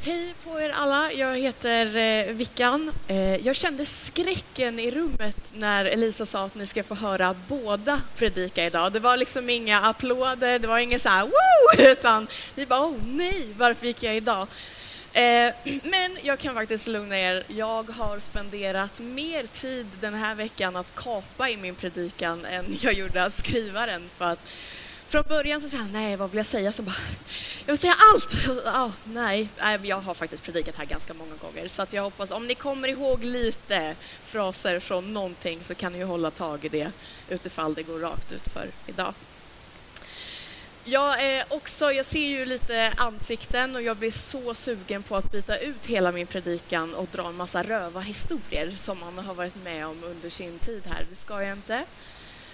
Hej på er alla, jag heter eh, Vickan. Eh, jag kände skräcken i rummet när Elisa sa att ni ska få höra båda predika idag. Det var liksom inga applåder, det var inget så här woo, utan ni bara oh nej, varför gick jag idag? Eh, men jag kan faktiskt lugna er, jag har spenderat mer tid den här veckan att kapa i min predikan än jag gjorde att skriva den för att från början så kände jag, nej vad vill jag säga? Så bara, jag vill säga allt! Oh, nej, jag har faktiskt predikat här ganska många gånger så att jag hoppas, om ni kommer ihåg lite fraser från någonting så kan ni ju hålla tag i det utifall det går rakt ut för idag. Jag, är också, jag ser ju lite ansikten och jag blir så sugen på att byta ut hela min predikan och dra en massa röva historier som man har varit med om under sin tid här. Det ska jag inte.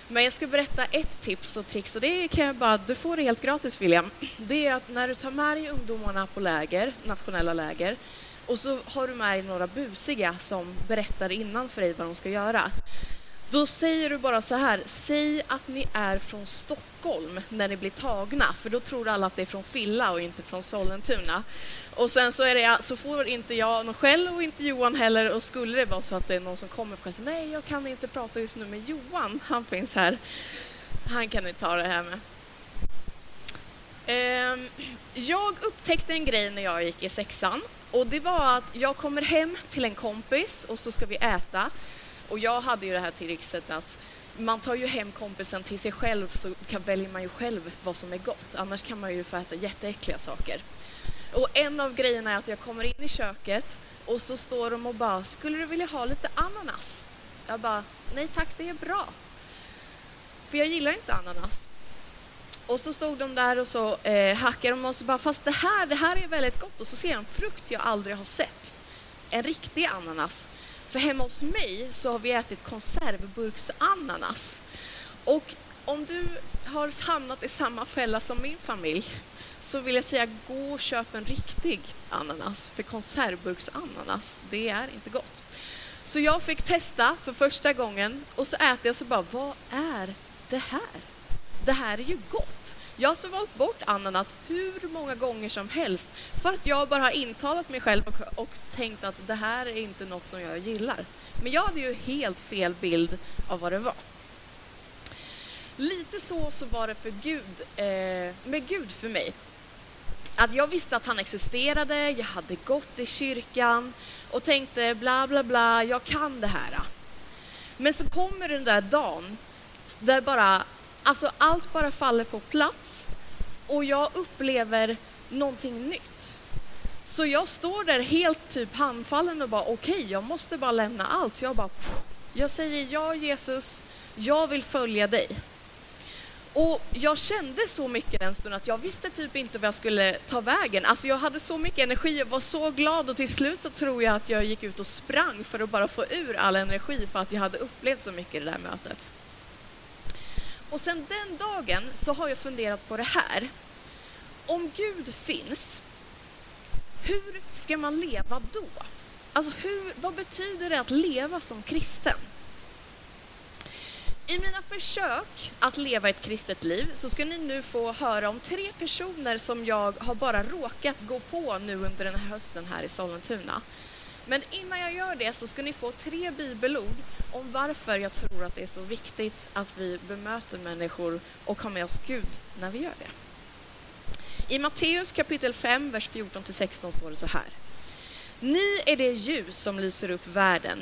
Men jag ska berätta ett tips och trix och det kan jag bara, du får det helt gratis William. Det är att när du tar med dig ungdomarna på läger, nationella läger, och så har du med dig några busiga som berättar innan för dig vad de ska göra. Då säger du bara så här, säg att ni är från Stockholm när ni blir tagna, för då tror alla att det är från Filla och inte från Sollentuna. Och sen så, är det, så får inte jag någon själv och inte Johan heller och skulle det vara så att det är någon som kommer och säger nej, jag kan inte prata just nu med Johan, han finns här. Han kan ni ta det här med. Ehm, jag upptäckte en grej när jag gick i sexan och det var att jag kommer hem till en kompis och så ska vi äta och jag hade ju det här trixet att man tar ju hem kompisen till sig själv så kan, väljer man ju själv vad som är gott. Annars kan man ju få äta jätteäckliga saker. Och en av grejerna är att jag kommer in i köket och så står de och bara, skulle du vilja ha lite ananas? Jag bara, nej tack, det är bra. För jag gillar inte ananas. Och så stod de där och så eh, hackade de och så bara, fast det här, det här är väldigt gott. Och så ser jag en frukt jag aldrig har sett. En riktig ananas. För hemma hos mig så har vi ätit konservburksananas. Och om du har hamnat i samma fälla som min familj så vill jag säga gå och köp en riktig ananas. För konservburksananas, det är inte gott. Så jag fick testa för första gången och så äter jag och så bara, vad är det här? Det här är ju gott. Jag har valt bort ananas hur många gånger som helst för att jag bara har intalat mig själv och, och tänkt att det här är inte något som jag gillar. Men jag hade ju helt fel bild av vad det var. Lite så, så var det för Gud, eh, med Gud för mig. Att jag visste att han existerade, jag hade gått i kyrkan och tänkte bla bla bla, jag kan det här. Men så kommer den där dagen där bara Alltså allt bara faller på plats och jag upplever någonting nytt. Så jag står där helt typ handfallen och bara okej, okay, jag måste bara lämna allt. Jag bara, jag säger ja Jesus, jag vill följa dig. Och jag kände så mycket den stunden att jag visste typ inte vad jag skulle ta vägen. Alltså jag hade så mycket energi, jag var så glad och till slut så tror jag att jag gick ut och sprang för att bara få ur all energi för att jag hade upplevt så mycket i det där mötet. Och sen den dagen så har jag funderat på det här. Om Gud finns, hur ska man leva då? Alltså hur, vad betyder det att leva som kristen? I mina försök att leva ett kristet liv så ska ni nu få höra om tre personer som jag har bara råkat gå på nu under den här hösten här i Sollentuna. Men innan jag gör det så ska ni få tre bibelord om varför jag tror att det är så viktigt att vi bemöter människor och har med oss Gud när vi gör det. I Matteus kapitel 5, vers 14-16 står det så här. Ni är det ljus som lyser upp världen.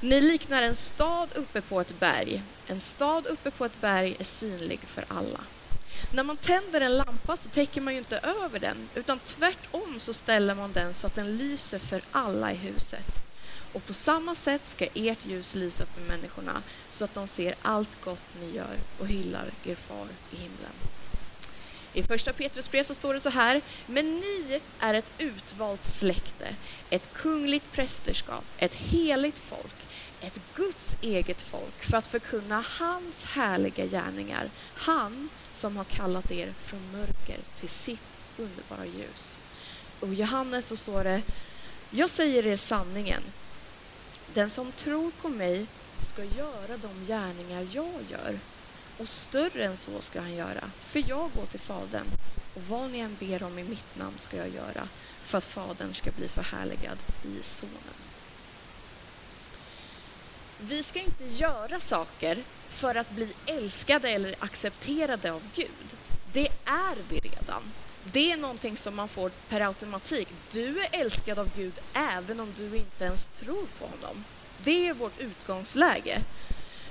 Ni liknar en stad uppe på ett berg. En stad uppe på ett berg är synlig för alla. När man tänder en lampa så täcker man ju inte över den, utan tvärtom så ställer man den så att den lyser för alla i huset. Och på samma sätt ska ert ljus lysa för människorna så att de ser allt gott ni gör och hyllar er far i himlen. I första Petrus brev så står det så här, men ni är ett utvalt släkte, ett kungligt prästerskap, ett heligt folk, ett Guds eget folk för att förkunna hans härliga gärningar. Han som har kallat er från mörker till sitt underbara ljus. Och i Johannes så står det, jag säger er sanningen. Den som tror på mig ska göra de gärningar jag gör och större än så ska han göra, för jag går till Fadern och vad ni än ber om i mitt namn ska jag göra för att Fadern ska bli förhärligad i Sonen. Vi ska inte göra saker för att bli älskade eller accepterade av Gud. Det är vi redan. Det är någonting som man får per automatik. Du är älskad av Gud även om du inte ens tror på honom. Det är vårt utgångsläge.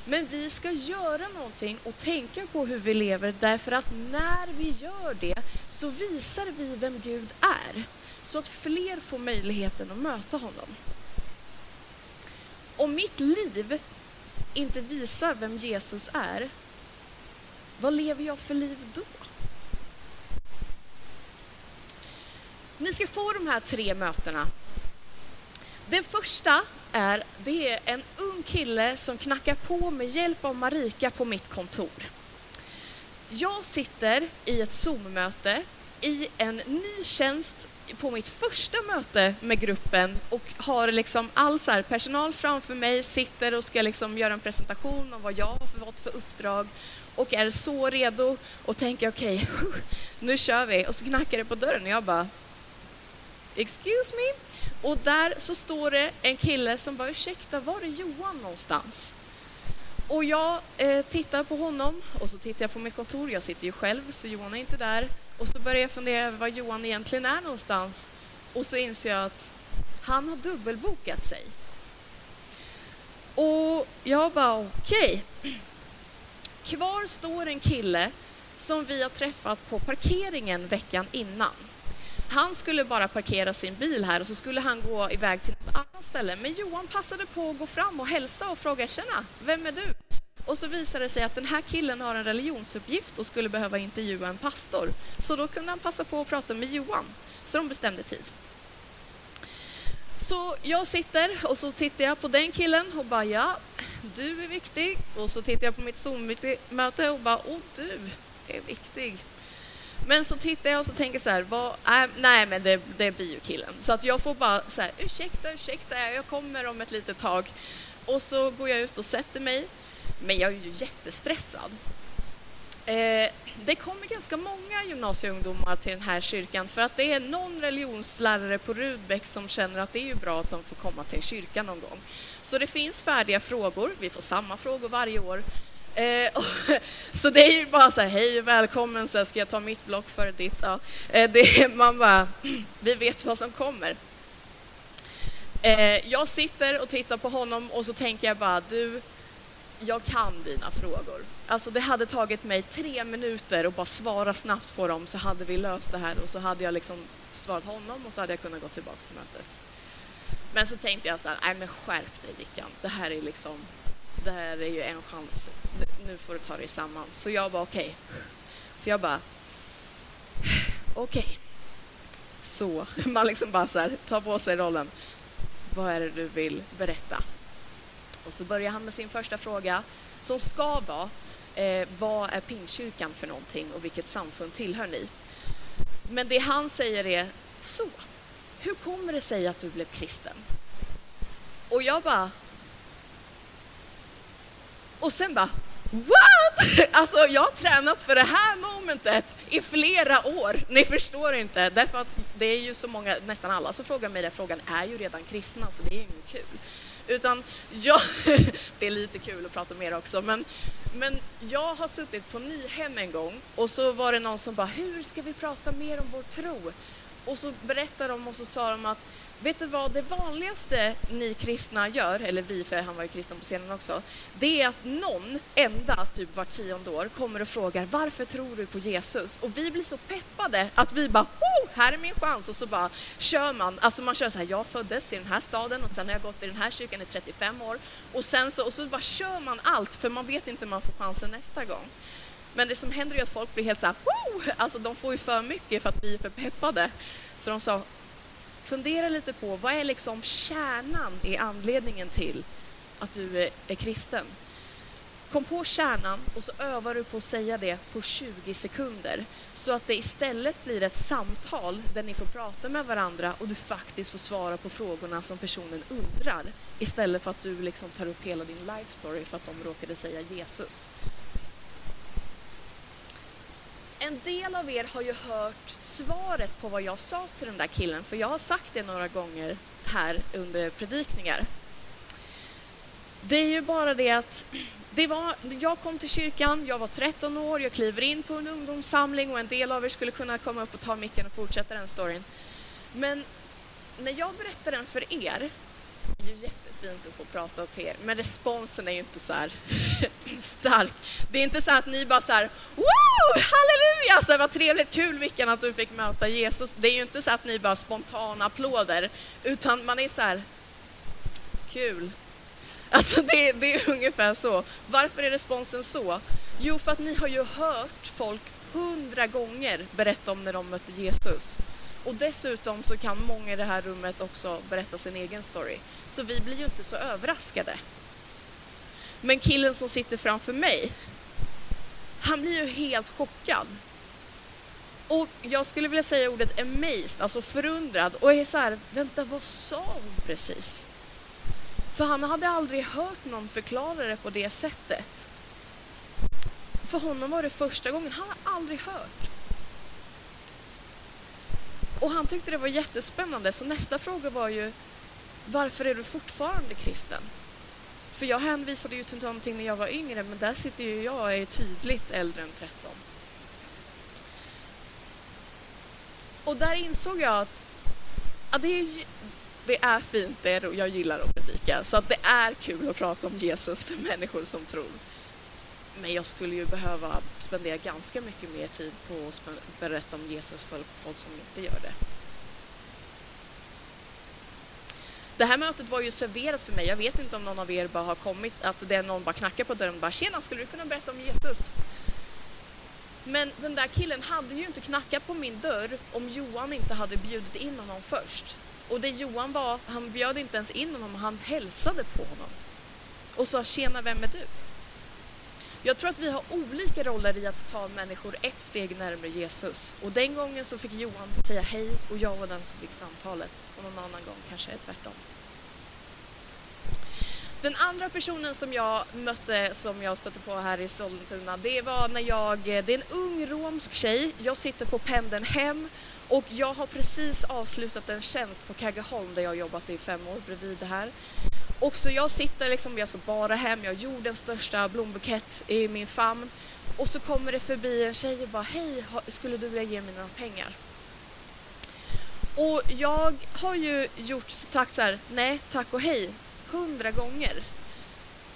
Men vi ska göra någonting och tänka på hur vi lever därför att när vi gör det så visar vi vem Gud är. Så att fler får möjligheten att möta honom. Om mitt liv inte visar vem Jesus är, vad lever jag för liv då? Ni ska få de här tre mötena. Det första är, det är en ung kille som knackar på med hjälp av Marika på mitt kontor. Jag sitter i ett Zoom-möte i en ny tjänst på mitt första möte med gruppen och har liksom all så här personal framför mig, sitter och ska liksom göra en presentation om vad jag har fått för uppdrag och är så redo och tänker okej, okay, nu kör vi. Och så knackar det på dörren och jag bara Excuse me? Och där så står det en kille som bara ursäkta, var är Johan någonstans? Och jag eh, tittar på honom och så tittar jag på mitt kontor, jag sitter ju själv så Johan är inte där. Och så börjar jag fundera över var Johan egentligen är någonstans. Och så inser jag att han har dubbelbokat sig. Och jag bara okej. Okay. Kvar står en kille som vi har träffat på parkeringen veckan innan. Han skulle bara parkera sin bil här och så skulle han gå iväg till ett annat ställe. Men Johan passade på att gå fram och hälsa och fråga ”Tjena, vem är du?” Och så visade det sig att den här killen har en religionsuppgift och skulle behöva intervjua en pastor. Så då kunde han passa på att prata med Johan. Så de bestämde tid. Så jag sitter och så tittar jag på den killen och bara ja, du är viktig. Och så tittar jag på mitt Zoom-möte och bara, åh du är viktig. Men så tittar jag och så tänker så här, vad, äh, nej men det, det blir ju killen. Så att jag får bara så här, ursäkta, ursäkta, jag kommer om ett litet tag. Och så går jag ut och sätter mig. Men jag är ju jättestressad. Eh, det kommer ganska många gymnasieungdomar till den här kyrkan för att det är någon religionslärare på Rudbeck som känner att det är ju bra att de får komma till kyrkan någon gång. Så det finns färdiga frågor, vi får samma frågor varje år. Eh, och, så det är ju bara så här, hej och välkommen, så här, ska jag ta mitt block före ditt? Ja. Eh, det, man bara, vi vet vad som kommer. Eh, jag sitter och tittar på honom och så tänker jag bara, du, jag kan dina frågor. Alltså det hade tagit mig tre minuter att bara svara snabbt på dem så hade vi löst det här och så hade jag liksom svarat honom och så hade jag kunnat gå tillbaka till mötet. Men så tänkte jag så här, nej men skärp dig Vickan, det här är liksom, det här är ju en chans, nu får du ta dig samman. Så jag bara okej. Okay. Så jag bara, okej. Okay. Så man liksom bara så här, tar på sig rollen. Vad är det du vill berätta? Och så börjar han med sin första fråga som ska vara eh, vad är Pingstkyrkan för någonting och vilket samfund tillhör ni? Men det han säger är så, hur kommer det sig att du blev kristen? Och jag bara... Och sen bara, what? Alltså jag har tränat för det här momentet i flera år. Ni förstår inte, därför att det är ju så många, nästan alla som frågar mig den frågan är ju redan kristna, så det är ju inget kul. Utan jag, det är lite kul att prata mer också, men, men jag har suttit på Nyhem en gång och så var det någon som bara, hur ska vi prata mer om vår tro? Och så berättade de och så sa de att Vet du vad det vanligaste ni kristna gör, eller vi, för han var ju kristen på scenen också, det är att någon enda, typ var tionde år, kommer och frågar varför tror du på Jesus? Och vi blir så peppade att vi bara, oh, här är min chans! Och så bara kör man, alltså man kör så här, jag föddes i den här staden och sen har jag gått i den här kyrkan i 35 år och sen så, och så bara kör man allt för man vet inte om man får chansen nästa gång. Men det som händer är att folk blir helt så här, oh! alltså de får ju för mycket för att vi är för peppade. Så de sa, fundera lite på vad är liksom kärnan i anledningen till att du är, är kristen. Kom på kärnan och så övar du på att säga det på 20 sekunder så att det istället blir ett samtal där ni får prata med varandra och du faktiskt får svara på frågorna som personen undrar istället för att du liksom tar upp hela din life story för att de råkade säga Jesus en del av er har ju hört svaret på vad jag sa till den där killen, för jag har sagt det några gånger här under predikningar. Det är ju bara det att det var, jag kom till kyrkan, jag var 13 år, jag kliver in på en ungdomssamling och en del av er skulle kunna komma upp och ta micken och fortsätta den storyn. Men när jag berättar den för er, det är ju jättefint att få prata till er, men responsen är ju inte så här stark. Det är inte så att ni bara så här, wow, halleluja, så här, vad trevligt, kul Vickan att du fick möta Jesus. Det är ju inte så att ni bara spontana applåder, utan man är så här, kul. Alltså det, det är ungefär så. Varför är responsen så? Jo, för att ni har ju hört folk hundra gånger berätta om när de mötte Jesus. Och dessutom så kan många i det här rummet också berätta sin egen story. Så vi blir ju inte så överraskade. Men killen som sitter framför mig, han blir ju helt chockad. Och jag skulle vilja säga ordet amazed, alltså förundrad och är så här, vänta vad sa hon precis? För han hade aldrig hört någon förklara det på det sättet. För honom var det första gången, han har aldrig hört. Och han tyckte det var jättespännande, så nästa fråga var ju varför är du fortfarande kristen? För jag hänvisade ju till någonting när jag var yngre, men där sitter ju jag och är tydligt äldre än 13. Och där insåg jag att, ja det, är, det är fint, det är, jag gillar att predika, så att det är kul att prata om Jesus för människor som tror. Men jag skulle ju behöva spendera ganska mycket mer tid på att berätta om Jesus för folk som inte gör det. Det här mötet var ju serverat för mig. Jag vet inte om någon av er bara har kommit, att det är någon bara knackar på dörren och bara “Tjena, skulle du kunna berätta om Jesus?” Men den där killen hade ju inte knackat på min dörr om Johan inte hade bjudit in honom först. Och det Johan var, han bjöd inte ens in honom, han hälsade på honom. Och sa “Tjena, vem är du?” Jag tror att vi har olika roller i att ta människor ett steg närmare Jesus. Och den gången så fick Johan säga hej och jag var den som fick samtalet. Och någon annan gång kanske är tvärtom. Den andra personen som jag mötte, som jag stötte på här i Sollentuna, det var när jag, det är en ung romsk tjej, jag sitter på pendeln hem och jag har precis avslutat en tjänst på Kaggeholm där jag har jobbat i fem år bredvid det här. Och så jag sitter liksom, jag ska bara hem, jag har jordens största blombukett i min famn. Och så kommer det förbi en tjej och bara, hej, skulle du vilja ge mig några pengar? Och jag har ju gjort sagt så här, nej, tack och hej, hundra gånger.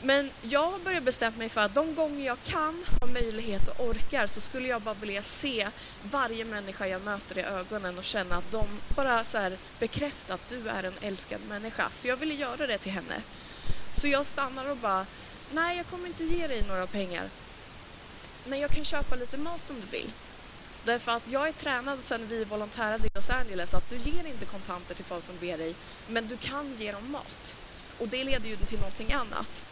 Men jag har börjat bestämma mig för att de gånger jag kan, har möjlighet och orkar så skulle jag bara vilja se varje människa jag möter i ögonen och känna att de bara så här bekräftar att du är en älskad människa. Så jag ville göra det till henne. Så jag stannar och bara, nej jag kommer inte ge dig några pengar. Men jag kan köpa lite mat om du vill. Därför att jag är tränad sedan vi volontärade i Los Angeles att du ger inte kontanter till folk som ber dig, men du kan ge dem mat. Och det leder ju till någonting annat.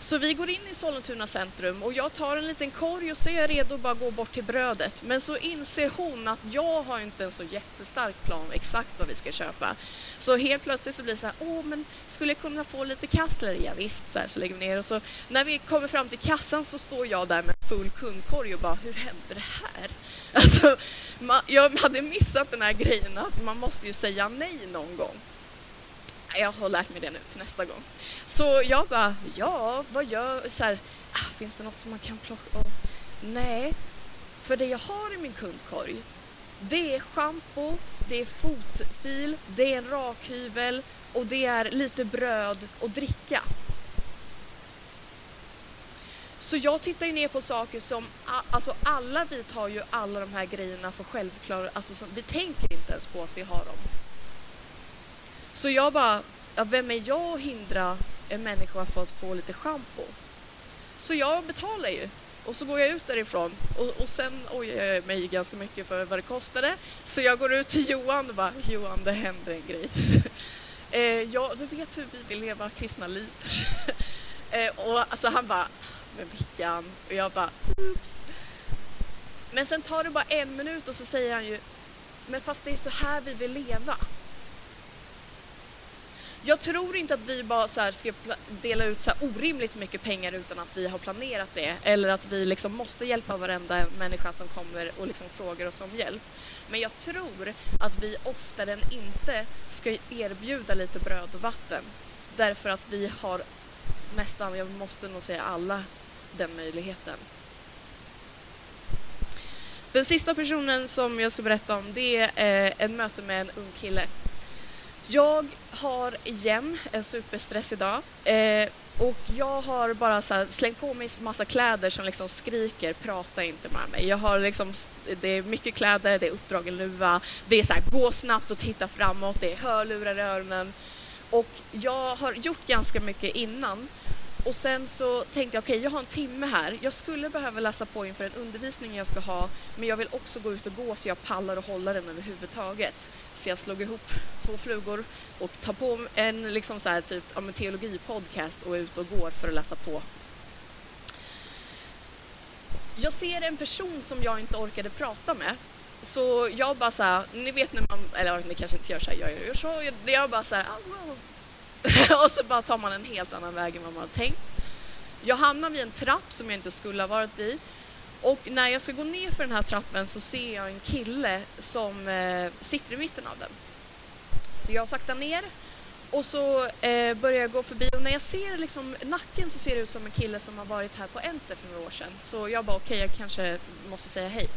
Så vi går in i Sollentuna centrum och jag tar en liten korg och så är jag redo att bara gå bort till brödet. Men så inser hon att jag har inte en så jättestark plan exakt vad vi ska köpa. Så helt plötsligt så blir det så här, åh men skulle jag kunna få lite kassler? Ja, visst, så, här, så lägger vi ner och så när vi kommer fram till kassan så står jag där med full kundkorg och bara, hur hände det här? Alltså, man, jag hade missat den här grejen att man måste ju säga nej någon gång jag har lärt mig det nu till nästa gång. Så jag bara, ja, vad gör, så här, ah, finns det något som man kan plocka? av? nej, för det jag har i min kundkorg, det är schampo, det är fotfil, det är en rakhyvel och det är lite bröd och dricka. Så jag tittar ju ner på saker som, alltså alla vi tar ju alla de här grejerna för självklara, alltså som, vi tänker inte ens på att vi har dem. Så jag bara, ja, vem är jag att hindra en människa från att få lite schampo? Så jag betalar ju och så går jag ut därifrån och, och sen ojar jag mig ganska mycket för vad det kostade. Så jag går ut till Johan och bara, Johan det hände en grej. eh, ja, du vet hur vi vill leva kristna liv. eh, och alltså han bara, men Vickan? Och jag bara, oops. Men sen tar det bara en minut och så säger han ju, men fast det är så här vi vill leva. Jag tror inte att vi bara så ska dela ut så orimligt mycket pengar utan att vi har planerat det eller att vi liksom måste hjälpa varenda människa som kommer och liksom frågar oss om hjälp. Men jag tror att vi oftare än inte ska erbjuda lite bröd och vatten därför att vi har nästan, jag måste nog säga alla, den möjligheten. Den sista personen som jag ska berätta om det är eh, ett möte med en ung kille. Jag har igen en superstress idag eh, och jag har bara så slängt på mig massa kläder som liksom skriker prata inte med mig. Jag har liksom, det är mycket kläder, det är uppdragen luva, det är så här, gå snabbt och titta framåt, det är hörlurar i öronen och jag har gjort ganska mycket innan och sen så tänkte jag, okej, okay, jag har en timme här. Jag skulle behöva läsa på inför en undervisning jag ska ha, men jag vill också gå ut och gå så jag pallar och hålla den överhuvudtaget. Så jag slog ihop två flugor och tar på en liksom så här, typ, ja, teologipodcast och är ute och går för att läsa på. Jag ser en person som jag inte orkade prata med så jag bara så här, ni vet när man, eller ni kanske inte gör så här, jag gör så, jag, bara så här, och så bara tar man en helt annan väg än vad man har tänkt. Jag hamnar vid en trapp som jag inte skulle ha varit i och när jag ska gå ner för den här trappen så ser jag en kille som eh, sitter i mitten av den. Så jag saktar ner och så eh, börjar jag gå förbi och när jag ser liksom nacken så ser det ut som en kille som har varit här på Enter för några år sedan. Så jag bara okej, okay, jag kanske måste säga hej.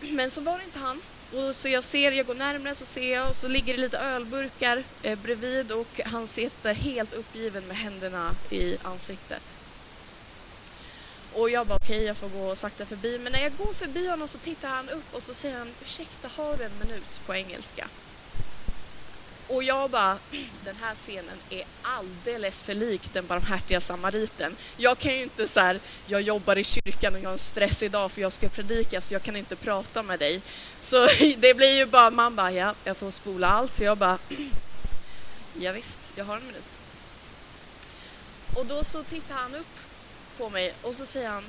Men så var det inte han. Och så jag ser, jag går närmare så ser jag och så ligger det lite ölburkar eh, bredvid och han sitter helt uppgiven med händerna i ansiktet. Och jag bara okej, okay, jag får gå sakta förbi. Men när jag går förbi honom så tittar han upp och så säger han ursäkta, har du en minut på engelska? Och jag bara, den här scenen är alldeles för lik den barmhärtiga samariten. Jag kan ju inte så här, jag jobbar i kyrkan och jag har en stress idag för jag ska predika så jag kan inte prata med dig. Så det blir ju bara, man bara, ja, jag får spola allt. Så jag bara, ja, visst, jag har en minut. Och då så tittar han upp på mig och så säger han,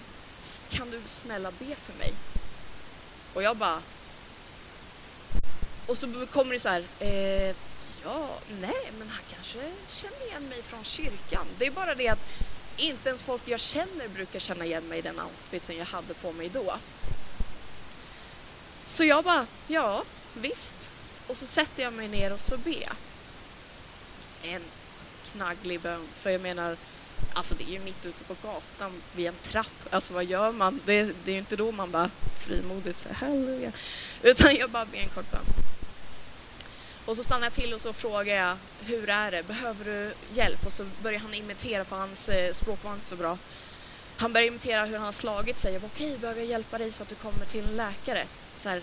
kan du snälla be för mig? Och jag bara, och så kommer det så här, eh, Ja, nej, men han kanske känner igen mig från kyrkan. Det är bara det att inte ens folk jag känner brukar känna igen mig i den outfiten jag hade på mig då. Så jag bara, ja, visst. Och så sätter jag mig ner och så ber En knagglig bön, för jag menar, alltså det är ju mitt ute på gatan vid en trapp. Alltså vad gör man? Det, det är ju inte då man bara frimodigt säger halleluja. Utan jag bara ber en kort bön. Och så stannar jag till och så frågar jag hur är det, behöver du hjälp? Och så börjar han imitera för hans eh, språk var inte så bra. Han börjar imitera hur han har slagit sig. Okej, behöver jag hjälpa dig så att du kommer till en läkare? Så här,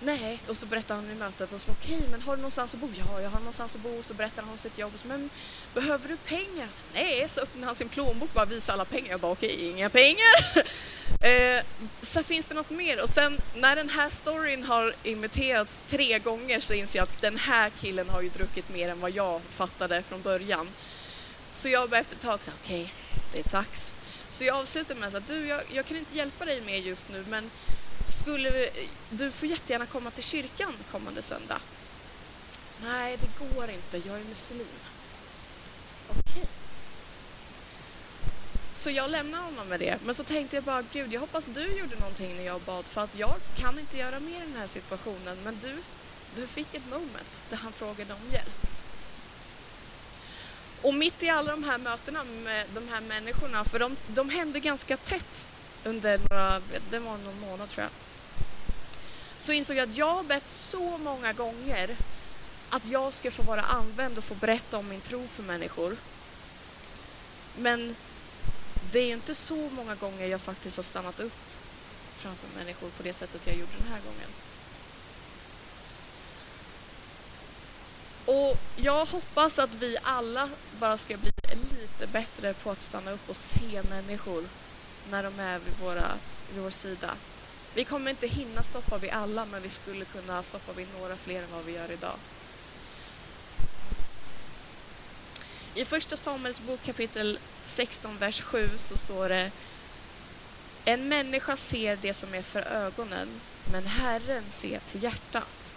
Nej, och så berättar han i mötet och så okej, okay, men har du någonstans att bo? Ja, jag har någonstans att bo. Så berättar han om sitt jobb. och Så, men behöver du pengar? Så, Nej, så öppnar han sin plånbok och bara visar alla pengar. Jag bara okej, okay, inga pengar. eh, så finns det något mer och sen när den här storyn har imiterats tre gånger så inser jag att den här killen har ju druckit mer än vad jag fattade från början. Så jag bara efter ett tag så okej, okay, det är dags. Så jag avslutar med att du, jag, jag kan inte hjälpa dig mer just nu, men skulle, du får jättegärna komma till kyrkan kommande söndag. Nej, det går inte. Jag är muslim. Okej. Så jag lämnar honom med det. Men så tänkte jag bara, gud, jag hoppas du gjorde någonting när jag bad för att jag kan inte göra mer i den här situationen. Men du, du fick ett moment där han frågade om hjälp. Och mitt i alla de här mötena med de här människorna, för de, de hände ganska tätt under några, det var någon månad tror jag, så insåg jag att jag har bett så många gånger att jag ska få vara använd och få berätta om min tro för människor. Men det är inte så många gånger jag faktiskt har stannat upp framför människor på det sättet jag gjorde den här gången. Och jag hoppas att vi alla bara ska bli lite bättre på att stanna upp och se människor när de är vid, våra, vid vår sida. Vi kommer inte hinna stoppa vid alla, men vi skulle kunna stoppa vid några fler än vad vi gör idag. I första Samuels bok kapitel 16, vers 7 så står det En människa ser det som är för ögonen, men Herren ser till hjärtat.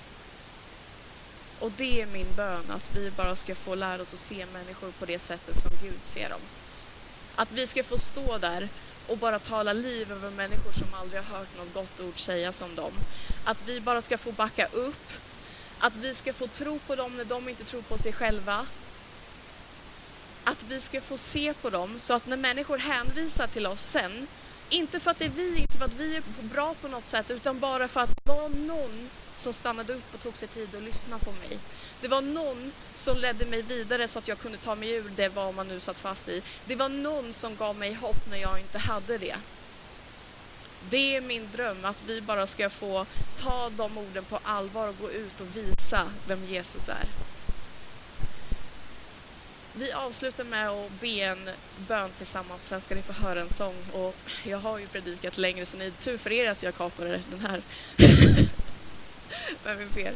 Och det är min bön, att vi bara ska få lära oss att se människor på det sättet som Gud ser dem. Att vi ska få stå där och bara tala liv över människor som aldrig har hört något gott ord sägas om dem. Att vi bara ska få backa upp, att vi ska få tro på dem när de inte tror på sig själva. Att vi ska få se på dem så att när människor hänvisar till oss sen, inte för att det är vi, inte för att vi är bra på något sätt, utan bara för att det var någon som stannade upp och tog sig tid att lyssna på mig. Det var någon som ledde mig vidare så att jag kunde ta mig ur det vad man nu satt fast i. Det var någon som gav mig hopp när jag inte hade det. Det är min dröm, att vi bara ska få ta de orden på allvar och gå ut och visa vem Jesus är. Vi avslutar med att be en bön tillsammans, sen ska ni få höra en sång. Och jag har ju predikat längre så ni är tur för er att jag kapade den här. Men vi ber.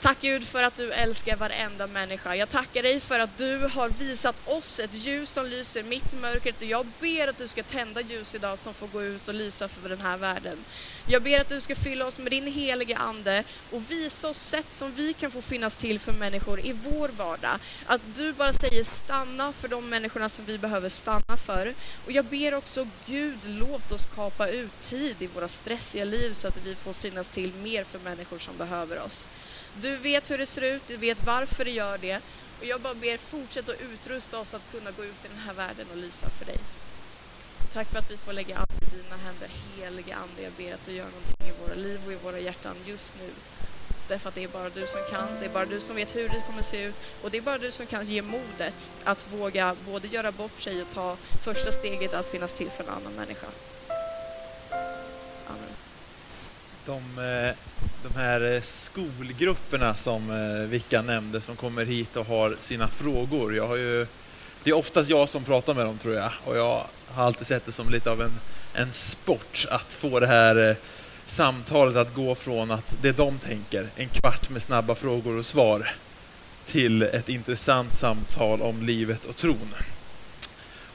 Tack Gud för att du älskar varenda människa. Jag tackar dig för att du har visat oss ett ljus som lyser mitt i mörkret och jag ber att du ska tända ljus idag som får gå ut och lysa för den här världen. Jag ber att du ska fylla oss med din helige Ande och visa oss sätt som vi kan få finnas till för människor i vår vardag. Att du bara säger stanna för de människorna som vi behöver stanna för. Och jag ber också Gud, låt oss kapa ut tid i våra stressiga liv så att vi får finnas till mer för människor som behöver oss. Du vet hur det ser ut, du vet varför det gör det. Och jag bara ber, fortsätt att utrusta oss att kunna gå ut i den här världen och lysa för dig. Tack för att vi får lägga an i dina händer, heliga Ande. Jag ber att du gör någonting i våra liv och i våra hjärtan just nu. Därför att det är bara du som kan, det är bara du som vet hur det kommer se ut och det är bara du som kan ge modet att våga både göra bort sig och ta första steget att finnas till för en annan människa. Amen. De, eh, de här eh, skolgrupperna som eh, Vicka nämnde som kommer hit och har sina frågor. Jag har ju, det är oftast jag som pratar med dem tror jag och jag har alltid sett det som lite av en, en sport att få det här eh, samtalet att gå från att det de tänker, en kvart med snabba frågor och svar, till ett intressant samtal om livet och tron.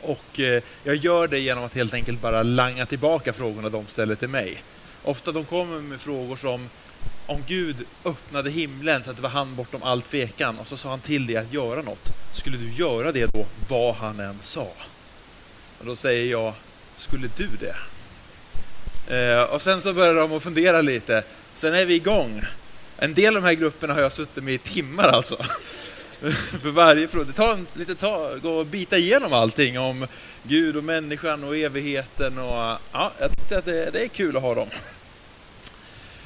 Och eh, jag gör det genom att helt enkelt bara langa tillbaka frågorna de ställer till mig. Ofta de kommer med frågor som om Gud öppnade himlen så att det var han bortom all tvekan och så sa han till dig att göra något. Skulle du göra det då vad han än sa? Och då säger jag, skulle du det? Eh, och sen så börjar de att fundera lite. Sen är vi igång. En del av de här grupperna har jag suttit med i timmar alltså. För varje fråga. Det tar en lite tag att bita igenom allting om Gud och människan och evigheten och ja, jag tyckte att det, det är kul att ha dem.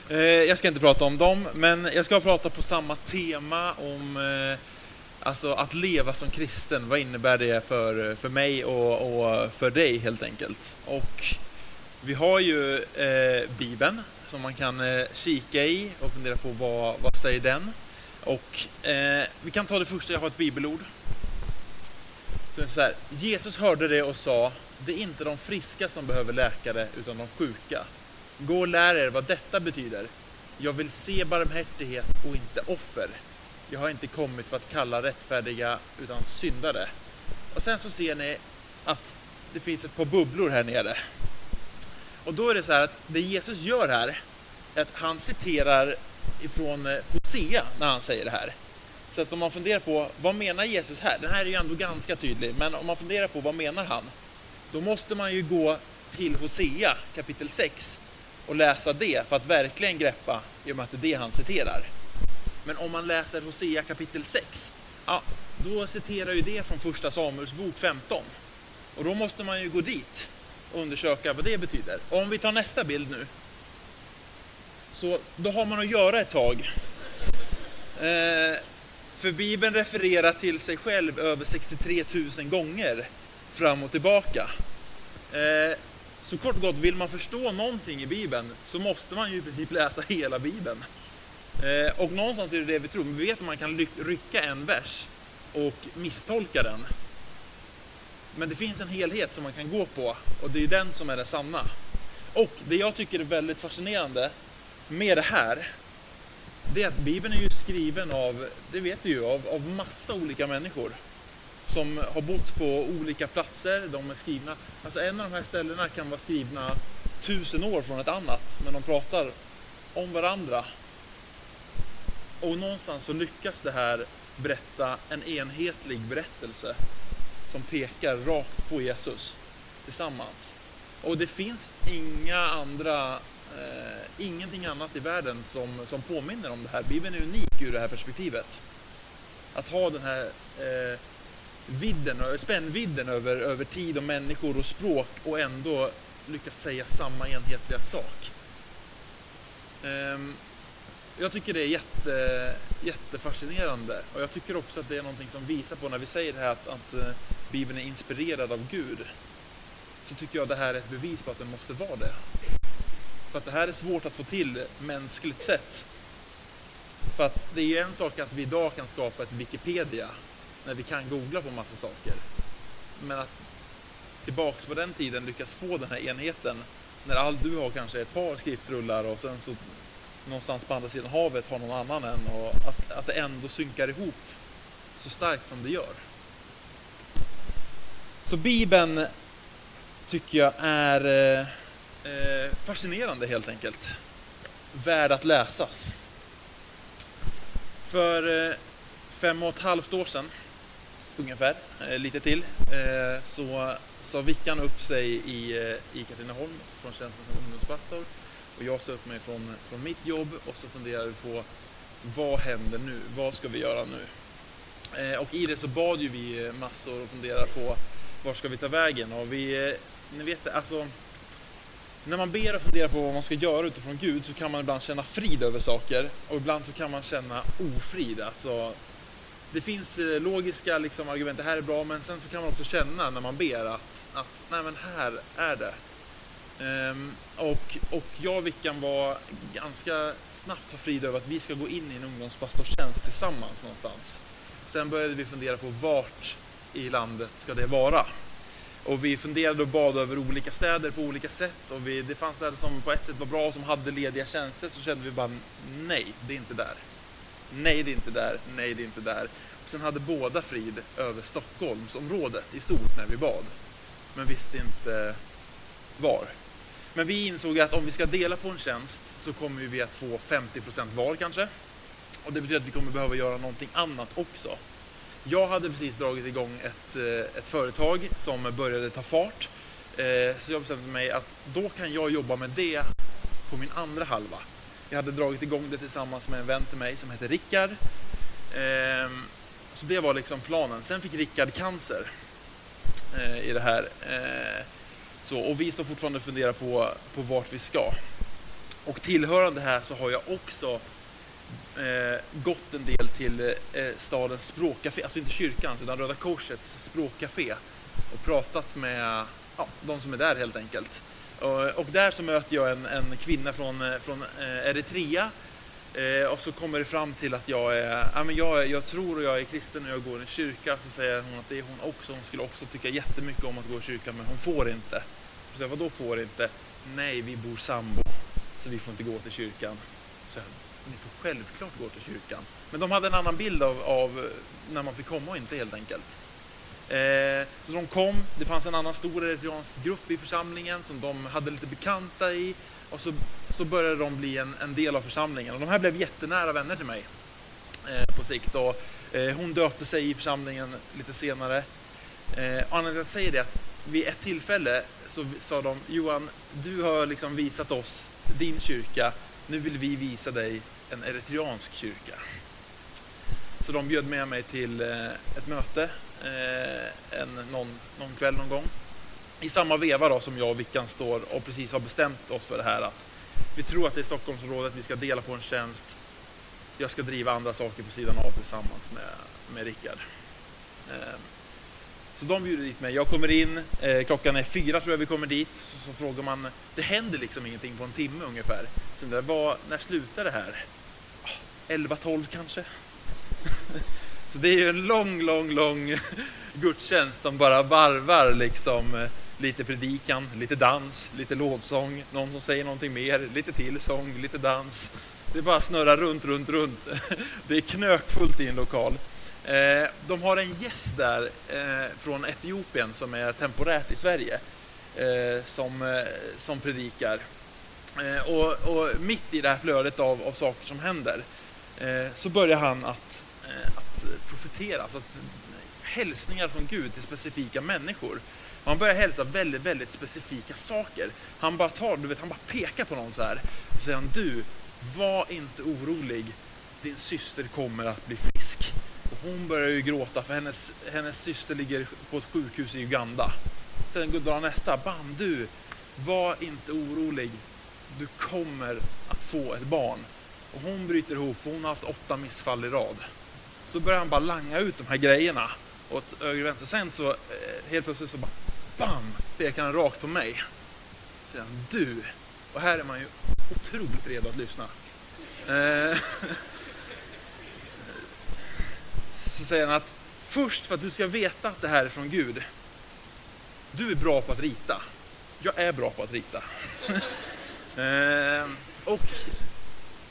Eh, jag ska inte prata om dem, men jag ska prata på samma tema om eh, alltså att leva som kristen. Vad innebär det för, för mig och, och för dig helt enkelt? Och vi har ju eh, Bibeln som man kan eh, kika i och fundera på vad, vad säger den? Och eh, vi kan ta det första, jag har ett bibelord. Så, så här, Jesus hörde det och sa, det är inte de friska som behöver läkare utan de sjuka. Gå och lär er vad detta betyder. Jag vill se barmhärtighet och inte offer. Jag har inte kommit för att kalla rättfärdiga utan syndare. Och sen så ser ni att det finns ett par bubblor här nere. Och då är det så här att det Jesus gör här är att han citerar ifrån eh, Hosea när han säger det här. Så att om man funderar på vad menar Jesus här? Den här är ju ändå ganska tydlig, men om man funderar på vad menar han? Då måste man ju gå till Hosea kapitel 6 och läsa det för att verkligen greppa i och med att det är det han citerar. Men om man läser Hosea kapitel 6, ja, då citerar ju det från första Samuels bok 15. Och då måste man ju gå dit och undersöka vad det betyder. Och om vi tar nästa bild nu. Så då har man att göra ett tag. Eh, för Bibeln refererar till sig själv över 63 000 gånger fram och tillbaka. Eh, så kort och gott, vill man förstå någonting i Bibeln så måste man ju i princip läsa hela Bibeln. Eh, och någonstans är det det vi tror, men vi vet att man kan rycka en vers och misstolka den. Men det finns en helhet som man kan gå på och det är den som är det sanna. Och det jag tycker är väldigt fascinerande med det här, det är att Bibeln är ju skriven av, det vet vi ju, av, av massa olika människor som har bott på olika platser. De är skrivna, alltså en av de här ställena kan vara skrivna tusen år från ett annat, men de pratar om varandra och någonstans så lyckas det här berätta en enhetlig berättelse som pekar rakt på Jesus tillsammans. Och det finns inga andra, eh, ingenting annat i världen som, som påminner om det här. Bibeln är unik ur det här perspektivet. Att ha den här eh, vidden, spännvidden över, över tid och människor och språk och ändå lyckas säga samma enhetliga sak. Eh, jag tycker det är jätte, jättefascinerande och jag tycker också att det är någonting som visar på när vi säger det här att, att eh, Bibeln är inspirerad av Gud. Så tycker jag det här är ett bevis på att den måste vara det. För att det här är svårt att få till mänskligt sett. För att det är ju en sak att vi idag kan skapa ett Wikipedia när vi kan googla på massa saker. Men att tillbaks på den tiden lyckas få den här enheten när allt du har kanske är ett par skriftrullar och sen så någonstans på andra sidan havet har någon annan än och att, att det ändå synkar ihop så starkt som det gör. Så Bibeln tycker jag är eh, eh, fascinerande helt enkelt. Värd att läsas. För eh, fem och ett halvt år sedan ungefär, eh, lite till, eh, så sa Vickan upp sig i, eh, i Katrineholm från tjänsten som ungdomspastor. Och jag sa upp mig från, från mitt jobb och så funderade vi på vad händer nu? Vad ska vi göra nu? Eh, och i det så bad ju vi massor och funderade på var ska vi ta vägen? Och vi, eh, ni vet alltså när man ber och funderar på vad man ska göra utifrån Gud så kan man ibland känna frid över saker och ibland så kan man känna ofrid. Alltså det finns eh, logiska liksom, argument, det här är bra, men sen så kan man också känna när man ber att, att nej men här är det. Um, och, och jag och Vickan var ganska snabbt ha frid över att vi ska gå in i en ungdomspastorstjänst tillsammans någonstans. Sen började vi fundera på vart i landet ska det vara? Och vi funderade och bad över olika städer på olika sätt och vi, det fanns städer som på ett sätt var bra och som hade lediga tjänster så kände vi bara nej, det är inte där. Nej, det är inte där. Nej, det är inte där. Och sen hade båda frid över Stockholmsområdet i stort när vi bad. Men visste inte var. Men vi insåg att om vi ska dela på en tjänst så kommer vi att få 50% var kanske. Och det betyder att vi kommer behöva göra någonting annat också. Jag hade precis dragit igång ett, eh, ett företag som började ta fart. Eh, så jag bestämde mig att då kan jag jobba med det på min andra halva. Jag hade dragit igång det tillsammans med en vän till mig som heter Rickard. Ehm, så det var liksom planen. Sen fick Rickard cancer eh, i det här. Så, och vi står fortfarande och funderar på, på vart vi ska. Och tillhörande här så har jag också eh, gått en del till eh, eh stadens språkcafé, alltså inte kyrkan utan Röda Korsets språkcafé och pratat med ja, de som är där helt enkelt. Eh, och där så möter jag en, en kvinna från, eh, från eh, Eritrea eh, och så kommer det fram till att jag är, ja, men jag, jag tror och jag är kristen och jag går i en kyrka. Så säger hon att det är hon också. Hon skulle också tycka jättemycket om att gå i kyrkan men hon får inte. Så jag, vadå får inte? Nej, vi bor sambo så vi får inte gå till kyrkan. Så jag, ni får självklart gå till kyrkan. Men de hade en annan bild av, av när man fick komma och inte helt enkelt. Eh, så de kom, det fanns en annan stor eritreansk grupp i församlingen som de hade lite bekanta i och så, så började de bli en, en del av församlingen. Och de här blev jättenära vänner till mig eh, på sikt. Och, eh, hon döpte sig i församlingen lite senare. Eh, anledningen till att säga det är att vid ett tillfälle så sa de Johan, du har liksom visat oss din kyrka, nu vill vi visa dig en eritreansk kyrka. Så de bjöd med mig till eh, ett möte eh, en, någon, någon kväll någon gång. I samma veva då som jag och Vickan står och precis har bestämt oss för det här att vi tror att det är Stockholmsområdet, vi ska dela på en tjänst. Jag ska driva andra saker på sidan av tillsammans med, med Rickard. Eh, så de bjuder dit mig. Jag kommer in, eh, klockan är fyra tror jag vi kommer dit. Så, så, frågar man, det händer liksom ingenting på en timme ungefär. Så undrar vad, när slutar det här? Ah, 11-12 kanske? Så det är ju en lång, lång, lång gudstjänst som bara varvar liksom eh, lite predikan, lite dans, lite lovsång, någon som säger någonting mer, lite till sång, lite dans. Det bara snurrar runt, runt, runt. Det är knökfullt i en lokal. Eh, de har en gäst där eh, från Etiopien som är temporärt i Sverige eh, som, som predikar. Och, och mitt i det här flödet av, av saker som händer så börjar han att, att profetera, alltså att hälsningar från Gud till specifika människor. Han börjar hälsa väldigt, väldigt specifika saker. Han bara tar, du vet, han bara pekar på någon så här. Och säger han, du, var inte orolig. Din syster kommer att bli frisk. Och hon börjar ju gråta för hennes, hennes syster ligger på ett sjukhus i Uganda. Sen drar han nästa, bam, du, var inte orolig. Du kommer att få ett barn. Och hon bryter ihop för hon har haft åtta missfall i rad. Så börjar han bara langa ut de här grejerna åt höger och vänster. Sen så eh, helt plötsligt så bara BAM! Pekar han rakt på mig. Säger han, du. Och här är man ju otroligt redo att lyssna. Eh, så säger han att först för att du ska veta att det här är från Gud. Du är bra på att rita. Jag är bra på att rita. Eh, och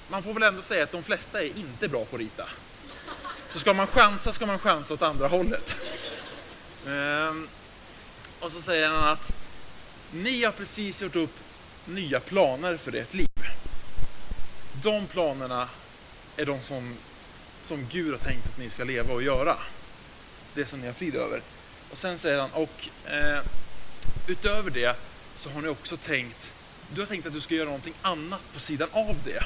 man får väl ändå säga att de flesta är inte bra på att rita. Så ska man chansa ska man chansa åt andra hållet. Eh, och så säger han att ni har precis gjort upp nya planer för ert liv. De planerna är de som, som Gud har tänkt att ni ska leva och göra. Det som ni har frid över. Och sen säger han, och eh, utöver det så har ni också tänkt, du har tänkt att du ska göra någonting annat på sidan av det.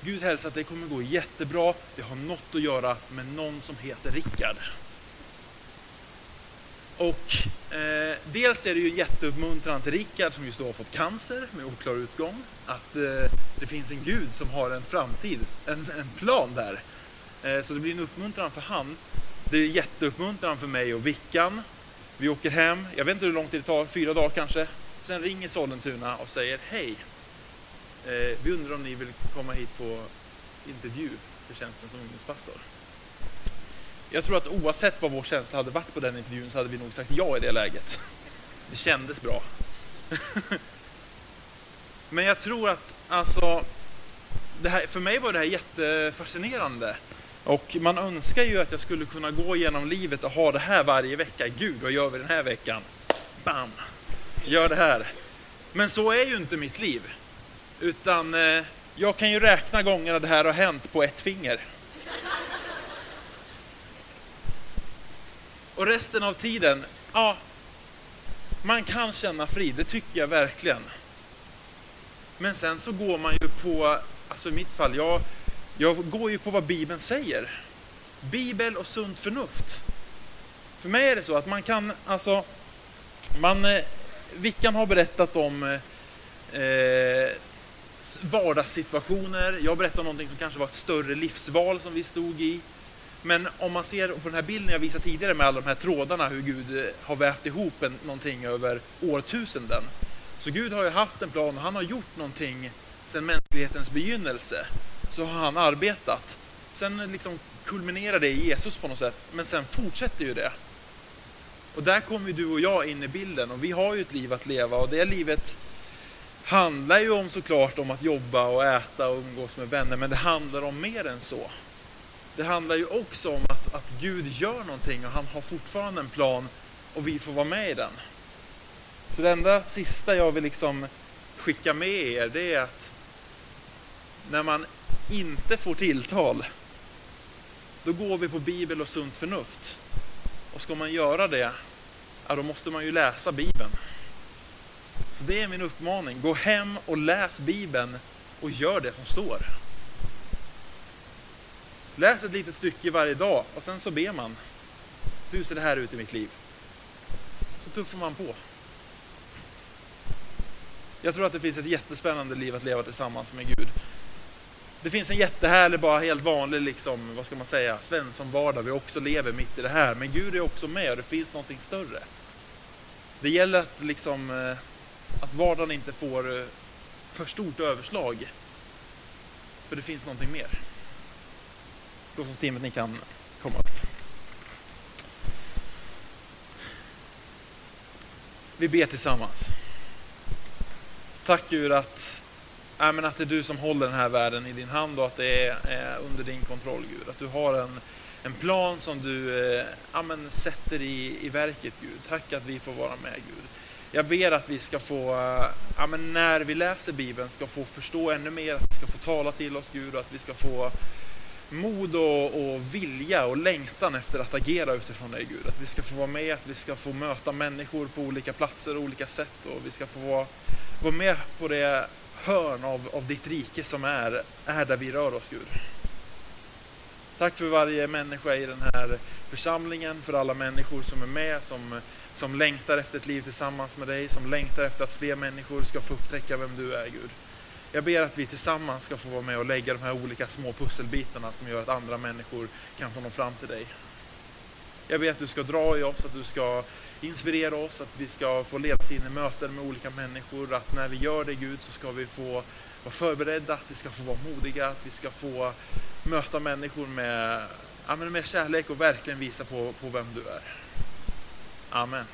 Gud hälsar att det kommer gå jättebra, det har något att göra med någon som heter Rickard. Och eh, dels är det ju jätteuppmuntrande till Rickard som just då har fått cancer med oklar utgång, att eh, det finns en Gud som har en framtid, en, en plan där. Eh, så det blir en uppmuntran för han. Det är jätteuppmuntran för mig och Vickan. Vi åker hem, jag vet inte hur lång tid det tar, fyra dagar kanske. Sen ringer Sollentuna och säger hej, Eh, vi undrar om ni vill komma hit på intervju för tjänsten som ungdomspastor. Jag tror att oavsett vad vår känsla hade varit på den intervjun så hade vi nog sagt ja i det läget. Det kändes bra. Men jag tror att alltså, det här, för mig var det här jättefascinerande. Och man önskar ju att jag skulle kunna gå genom livet och ha det här varje vecka. Gud, vad gör vi den här veckan? Bam! Gör det här. Men så är ju inte mitt liv. Utan eh, jag kan ju räkna gångerna det här har hänt på ett finger. Och resten av tiden, ja, man kan känna frid, det tycker jag verkligen. Men sen så går man ju på, alltså i mitt fall, jag, jag går ju på vad Bibeln säger. Bibel och sunt förnuft. För mig är det så att man kan, alltså, man, eh, Vickan har berättat om eh, eh, vardagssituationer. Jag berättade om någonting som kanske var ett större livsval som vi stod i. Men om man ser på den här bilden jag visade tidigare med alla de här trådarna, hur Gud eh, har vävt ihop en, någonting över årtusenden. Så Gud har ju haft en plan och han har gjort någonting sedan mänsklighetens begynnelse. Så har han arbetat. Sen liksom kulminerar det i Jesus på något sätt, men sen fortsätter ju det. Och där kommer du och jag in i bilden och vi har ju ett liv att leva och det livet handlar ju om såklart om att jobba och äta och umgås med vänner, men det handlar om mer än så. Det handlar ju också om att, att Gud gör någonting och han har fortfarande en plan och vi får vara med i den. Så det enda sista jag vill liksom skicka med er, det är att när man inte får tilltal, då går vi på Bibel och sunt förnuft. Och ska man göra det, ja, då måste man ju läsa Bibeln. Så det är min uppmaning. Gå hem och läs Bibeln och gör det som står. Läs ett litet stycke varje dag och sen så ber man. Hur ser det här ut i mitt liv? Så tuffar man på. Jag tror att det finns ett jättespännande liv att leva tillsammans med Gud. Det finns en jättehärlig, bara helt vanlig, liksom, vad ska man säga, Svensson vardag. Vi också lever mitt i det här. Men Gud är också med och det finns någonting större. Det gäller att liksom eh, att vardagen inte får eh, för stort överslag. För det finns någonting mer. Lovsångsteamet, ni kan komma upp. Vi ber tillsammans. Tack Gud att, äh, men att det är du som håller den här världen i din hand och att det är, är under din kontroll Gud. Att du har en, en plan som du äh, men, sätter i, i verket Gud. Tack att vi får vara med Gud. Jag ber att vi ska få, eh, ja, men när vi läser Bibeln, ska få förstå ännu mer, att vi ska få tala till oss Gud och att vi ska få mod och, och vilja och längtan efter att agera utifrån dig Gud. Att vi ska få vara med, att vi ska få möta människor på olika platser och olika sätt och vi ska få vara, vara med på det hörn av, av ditt rike som är, är där vi rör oss Gud. Tack för varje människa i den här församlingen, för alla människor som är med, som, som längtar efter ett liv tillsammans med dig, som längtar efter att fler människor ska få upptäcka vem du är Gud. Jag ber att vi tillsammans ska få vara med och lägga de här olika små pusselbitarna som gör att andra människor kan få nå fram till dig. Jag ber att du ska dra i oss, att du ska inspirera oss, att vi ska få leda in i möten med olika människor, att när vi gör det Gud så ska vi få vara förberedda, att vi ska få vara modiga, att vi ska få möta människor med, ja, med kärlek och verkligen visa på, på vem du är. Amen.